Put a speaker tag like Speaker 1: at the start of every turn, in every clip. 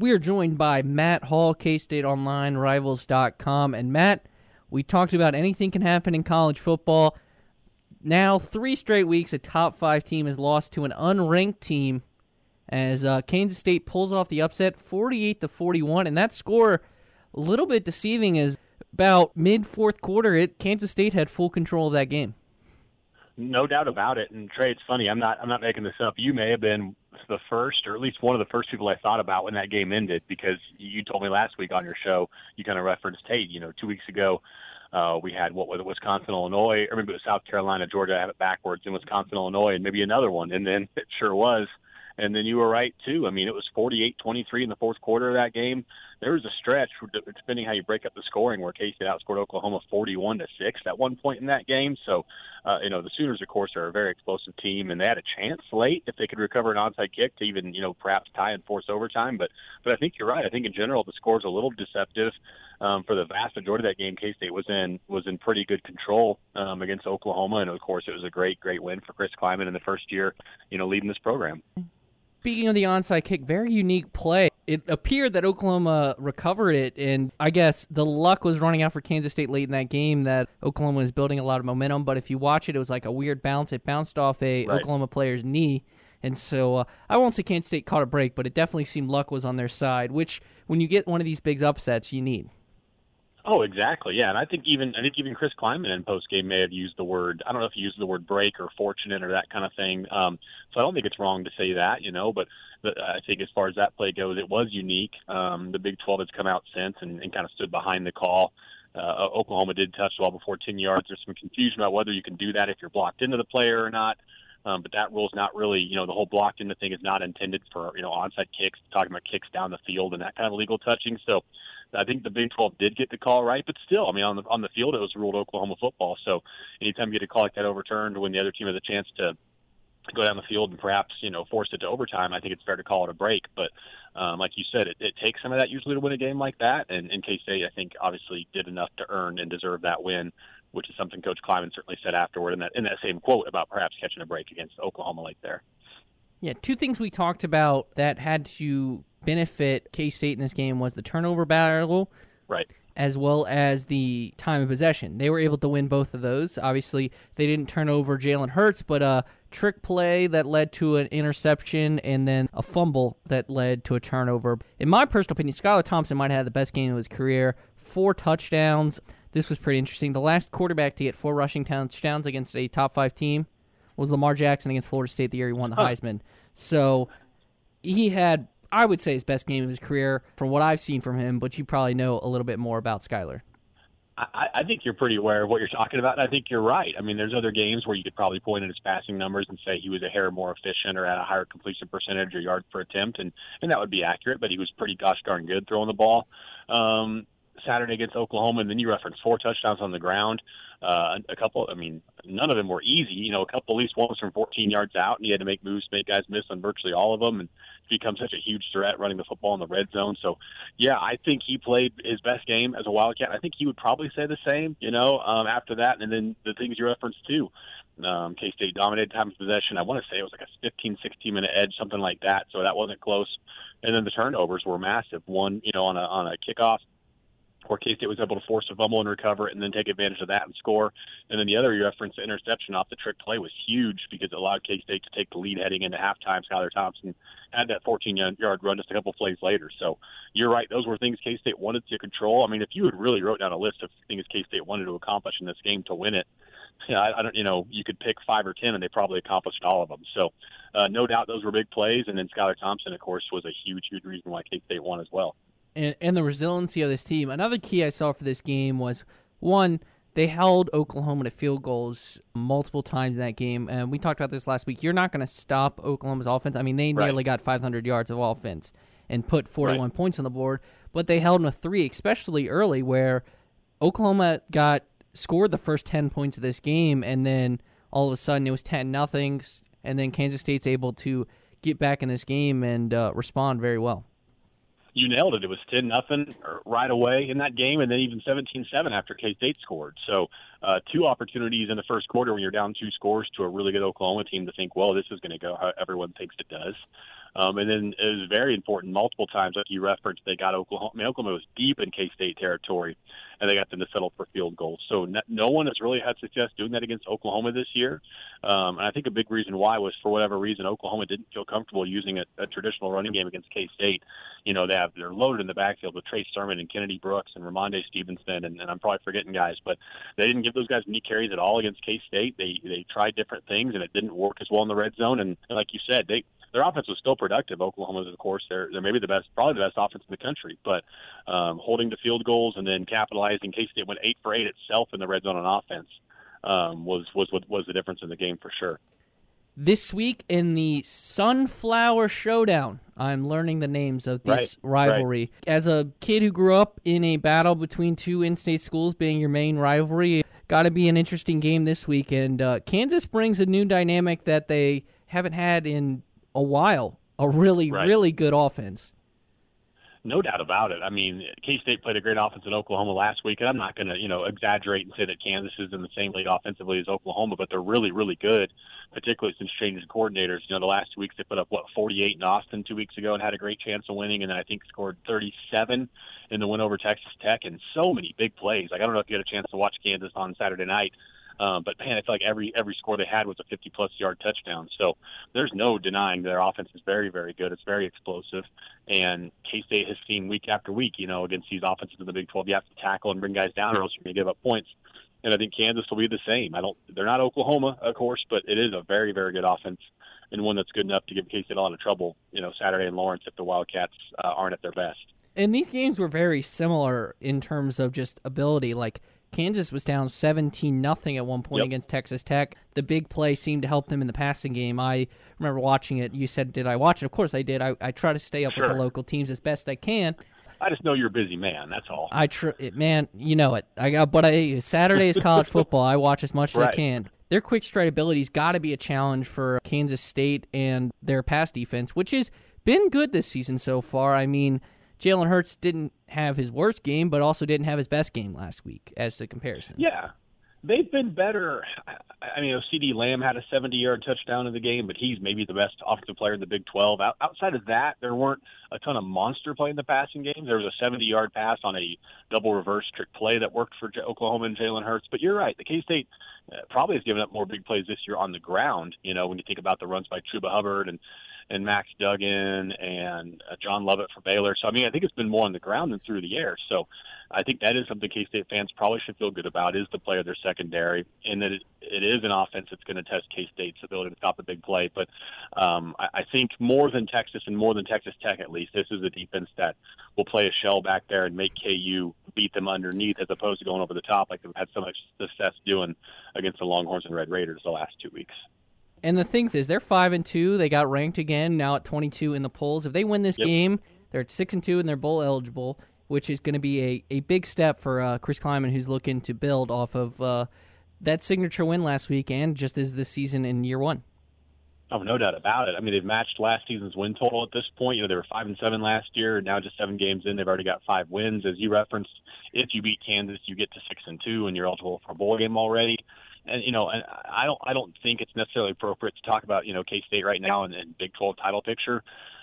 Speaker 1: We are joined by Matt Hall, K State Online, Rivals.com. And Matt, we talked about anything can happen in college football. Now, three straight weeks, a top five team has lost to an unranked team as uh, Kansas State pulls off the upset 48 to 41. And that score, a little bit deceiving, is about mid fourth quarter, it Kansas State had full control of that game.
Speaker 2: No doubt about it. And Trey, it's funny. I'm not. I'm not making this up. You may have been the first, or at least one of the first people I thought about when that game ended, because you told me last week on your show. You kind of referenced, hey, you know, two weeks ago, uh, we had what was it, Wisconsin, Illinois, or maybe it was South Carolina, Georgia. I have it backwards, in Wisconsin, Illinois, and maybe another one. And then it sure was and then you were right too. I mean, it was 48-23 in the fourth quarter of that game. There was a stretch, depending how you break up the scoring, where K State outscored Oklahoma 41 to six at one point in that game. So, uh, you know, the Sooners, of course, are a very explosive team, and they had a chance late if they could recover an onside kick to even, you know, perhaps tie and force overtime. But, but I think you're right. I think in general the score's a little deceptive. Um, for the vast majority of that game, K State was in was in pretty good control um, against Oklahoma, and of course, it was a great, great win for Chris Klieman in the first year, you know, leading this program.
Speaker 1: Speaking of the onside kick, very unique play. It appeared that Oklahoma recovered it, and I guess the luck was running out for Kansas State late in that game that Oklahoma was building a lot of momentum. But if you watch it, it was like a weird bounce. It bounced off a right. Oklahoma player's knee. And so uh, I won't say Kansas State caught a break, but it definitely seemed luck was on their side, which when you get one of these big upsets, you need.
Speaker 2: Oh, exactly. Yeah, and I think even I think even Chris Klieman in post game may have used the word I don't know if he used the word break or fortunate or that kind of thing. Um, so I don't think it's wrong to say that, you know. But, but I think as far as that play goes, it was unique. Um, the Big 12 has come out since and, and kind of stood behind the call. Uh, Oklahoma did touch the ball before 10 yards. There's some confusion about whether you can do that if you're blocked into the player or not. Um, but that rule is not really, you know, the whole blocked into thing is not intended for, you know, onside kicks, talking about kicks down the field and that kind of legal touching. So I think the Big 12 did get the call right, but still, I mean, on the on the field, it was ruled Oklahoma football. So anytime you get a call like that overturned when the other team has a chance to go down the field and perhaps you know force it to overtime, I think it's fair to call it a break. But um, like you said, it, it takes some of that usually to win a game like that. And, and K State, I think, obviously did enough to earn and deserve that win, which is something Coach Klieman certainly said afterward in that in that same quote about perhaps catching a break against Oklahoma like there.
Speaker 1: Yeah, two things we talked about that had to benefit K State in this game was the turnover battle,
Speaker 2: right,
Speaker 1: as well as the time of possession. They were able to win both of those. Obviously, they didn't turn over Jalen Hurts, but a trick play that led to an interception and then a fumble that led to a turnover. In my personal opinion, Skylar Thompson might have had the best game of his career. Four touchdowns. This was pretty interesting. The last quarterback to get four rushing touchdowns against a top five team was Lamar Jackson against Florida State the year he won the Heisman. So he had I would say his best game of his career from what I've seen from him, but you probably know a little bit more about Skylar.
Speaker 2: I, I think you're pretty aware of what you're talking about, and I think you're right. I mean, there's other games where you could probably point at his passing numbers and say he was a hair more efficient or had a higher completion percentage or yard per attempt, and and that would be accurate. But he was pretty gosh darn good throwing the ball. Um, Saturday against Oklahoma, and then you referenced four touchdowns on the ground. Uh, a couple, I mean, none of them were easy. You know, a couple, at least one was from 14 yards out, and he had to make moves to make guys miss on virtually all of them, and become such a huge threat running the football in the red zone. So, yeah, I think he played his best game as a Wildcat. I think he would probably say the same, you know, um, after that, and then the things you referenced too. Um, K State dominated time of possession. I want to say it was like a 15, 16 minute edge, something like that. So that wasn't close. And then the turnovers were massive. One, you know, on a on a kickoff where K State was able to force a fumble and recover it and then take advantage of that and score. And then the other you referenced, the interception off the trick play was huge because it allowed K State to take the lead heading into halftime. Skylar Thompson had that 14 yard run just a couple plays later. So you're right; those were things K State wanted to control. I mean, if you had really wrote down a list of things K State wanted to accomplish in this game to win it, I, I don't, you know, you could pick five or ten, and they probably accomplished all of them. So, uh, no doubt, those were big plays. And then Skylar Thompson, of course, was a huge, huge reason why K State won as well
Speaker 1: and, and the resiliency of this team. Another key I saw for this game was one, they held Oklahoma to field goals multiple times in that game. And we talked about this last week. You're not going to stop Oklahoma's offense. I mean, they right. nearly got 500 yards of offense and put 41 right. points on the board, but they held them to three, especially early, where Oklahoma got scored the first 10 points of this game, and then all of a sudden it was 10 nothing, and then Kansas State's able to get back in this game and uh, respond very well
Speaker 2: you nailed it. It was ten nothing right away in that game, and then even seventeen seven after K State scored. So uh, two opportunities in the first quarter when you're down two scores to a really good Oklahoma team to think, well, this is going to go how everyone thinks it does. Um, and then it was very important multiple times, like you referenced, they got Oklahoma. I mean, Oklahoma was deep in K State territory, and they got them to settle for field goals. So no, no one has really had success doing that against Oklahoma this year. Um, and I think a big reason why was for whatever reason Oklahoma didn't feel comfortable using a, a traditional running game against K State. You know, they have they're loaded in the backfield with Trey Sermon and Kennedy Brooks and Rhamondre Stevenson, and, and I'm probably forgetting guys, but they didn't give those guys any carries at all against K State. They they tried different things, and it didn't work as well in the red zone. And, and like you said, they their offense was still productive. Oklahoma's, of course, they're they're maybe the best, probably the best offense in the country. But um, holding the field goals and then capitalizing, K State went eight for eight itself in the red zone on offense um, was was what was the difference in the game for sure.
Speaker 1: This week in the Sunflower Showdown, I'm learning the names of this
Speaker 2: right,
Speaker 1: rivalry.
Speaker 2: Right.
Speaker 1: As a kid who grew up in a battle between two in-state schools being your main rivalry, got to be an interesting game this week. And uh, Kansas brings a new dynamic that they haven't had in a while. A really,
Speaker 2: right.
Speaker 1: really good offense.
Speaker 2: No doubt about it. I mean, K State played a great offense in Oklahoma last week, and I'm not going to, you know, exaggerate and say that Kansas is in the same league offensively as Oklahoma, but they're really, really good, particularly since changing coordinators. You know, the last two weeks they put up what 48 in Austin two weeks ago and had a great chance of winning, and then I think scored 37 in the win over Texas Tech, and so many big plays. Like I don't know if you had a chance to watch Kansas on Saturday night. Um, but man, it's like every every score they had was a 50 plus yard touchdown. So there's no denying their offense is very very good. It's very explosive, and K State has seen week after week, you know, against these offenses in the Big 12, you have to tackle and bring guys down, or else you're going to give up points. And I think Kansas will be the same. I don't. They're not Oklahoma, of course, but it is a very very good offense and one that's good enough to give K State a lot of trouble. You know, Saturday in Lawrence if the Wildcats uh, aren't at their best.
Speaker 1: And these games were very similar in terms of just ability. Like Kansas was down 17 nothing at one point
Speaker 2: Yep.
Speaker 1: against Texas Tech. The big play seemed to help them in the passing game. I remember watching it. You said, "Did I watch it?" Of course I did. I, I try to stay up with the local teams as best I can.
Speaker 2: I just know you're a busy man. That's all.
Speaker 1: I tr- it, man, you know it. I got, but I Saturday is college football. I watch as much as I can. Their quick stride ability's got to be a challenge for Kansas State and their pass defense, which has been good this season so far. I mean, Jalen Hurts didn't have his worst game, but also didn't have his best game last week as the comparison.
Speaker 2: Yeah, they've been better. I- mean, CeeDee Lamb had a 70-yard touchdown in the game, but he's maybe the best offensive player in the Big 12. Outside of that, there weren't a ton of monster play in the passing game. There was a 70-yard pass on a double reverse trick play that worked for Oklahoma and Jalen Hurts. But you're right, the K-State uh, probably has given up more big plays this year on the ground. You know, when you think about the runs by Chuba Hubbard and and Max Duggan and uh, John Lovett for Baylor. So I mean, I think it's been more on the ground than through the air. So I think that is something K State fans probably should feel good about is the play of their secondary, and that it, it is an offense that's going to test K State's ability to stop a big play. But um, I, I think more than Texas and more than Texas Tech, at least, this is a defense that will play a shell back there and make KU beat them underneath, as opposed to going over the top like they've had so much success doing against the Longhorns and Red Raiders the last two weeks.
Speaker 1: And the thing is, they're five and two. They got ranked again now at twenty two in the polls. If they win this
Speaker 2: Yep.
Speaker 1: game, they're at six and two and they're bowl eligible, which is going to be a, a big step for uh, Chris Klieman, who's looking to build off of uh, that signature win last week and just as this season in year one.
Speaker 2: Oh, no doubt about it. I mean, they've matched last season's win total at this point. You know, they were five and seven last year, and now just seven games in, they've already got five wins. As you referenced, if you beat Kansas, you get to six and two, and you're eligible for a bowl game already. And you know, and I don't, I don't think it's necessarily appropriate to talk about you know K State right now and, and Big 12 title picture.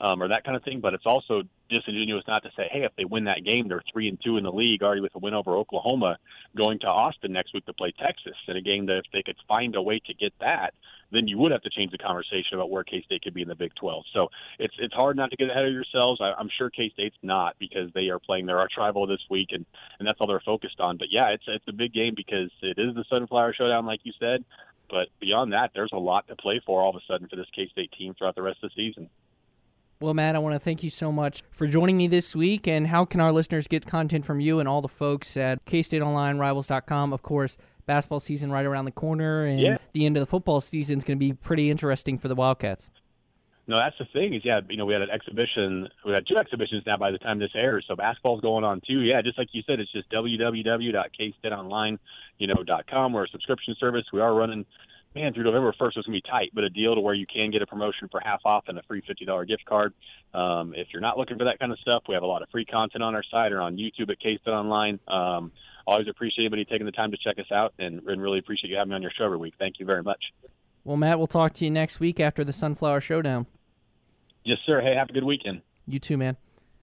Speaker 2: Um, or that kind of thing, but it's also disingenuous not to say, hey, if they win that game, they're three and two in the league, already with a win over Oklahoma, going to Austin next week to play Texas in a game that if they could find a way to get that, then you would have to change the conversation about where K State could be in the Big 12. So it's it's hard not to get ahead of yourselves. I, I'm sure K State's not because they are playing their arch rival this week, and and that's all they're focused on. But yeah, it's it's a big game because it is the Sunflower Showdown, like you said. But beyond that, there's a lot to play for all of a sudden for this K State team throughout the rest of the season.
Speaker 1: Well, Matt, I want to thank you so much for joining me this week. And how can our listeners get content from you and all the folks at KStateOnlineRivals.com? Of course, basketball season right around the corner, and
Speaker 2: Yeah.
Speaker 1: the end of the football season is going to be pretty interesting for the Wildcats.
Speaker 2: No, that's the thing is, yeah, you know, we had an exhibition, we had two exhibitions now by the time this airs, so basketball's going on too. Yeah, just like you said, it's just www.kstateonline, you know, dot com. We're a subscription service. We are running, man, through November 1st, it's going to be tight, but a deal to where you can get a promotion for half off and a free $50 gift card. Um, if you're not looking for that kind of stuff, we have a lot of free content on our site or on YouTube at K-State Online. Um, always appreciate anybody taking the time to check us out and, and really appreciate you having me on your show every week. Thank you very much.
Speaker 1: Well, Matt, we'll talk to you next week after the Sunflower Showdown.
Speaker 2: Yes, sir. Hey, have a good weekend.
Speaker 1: You too, man.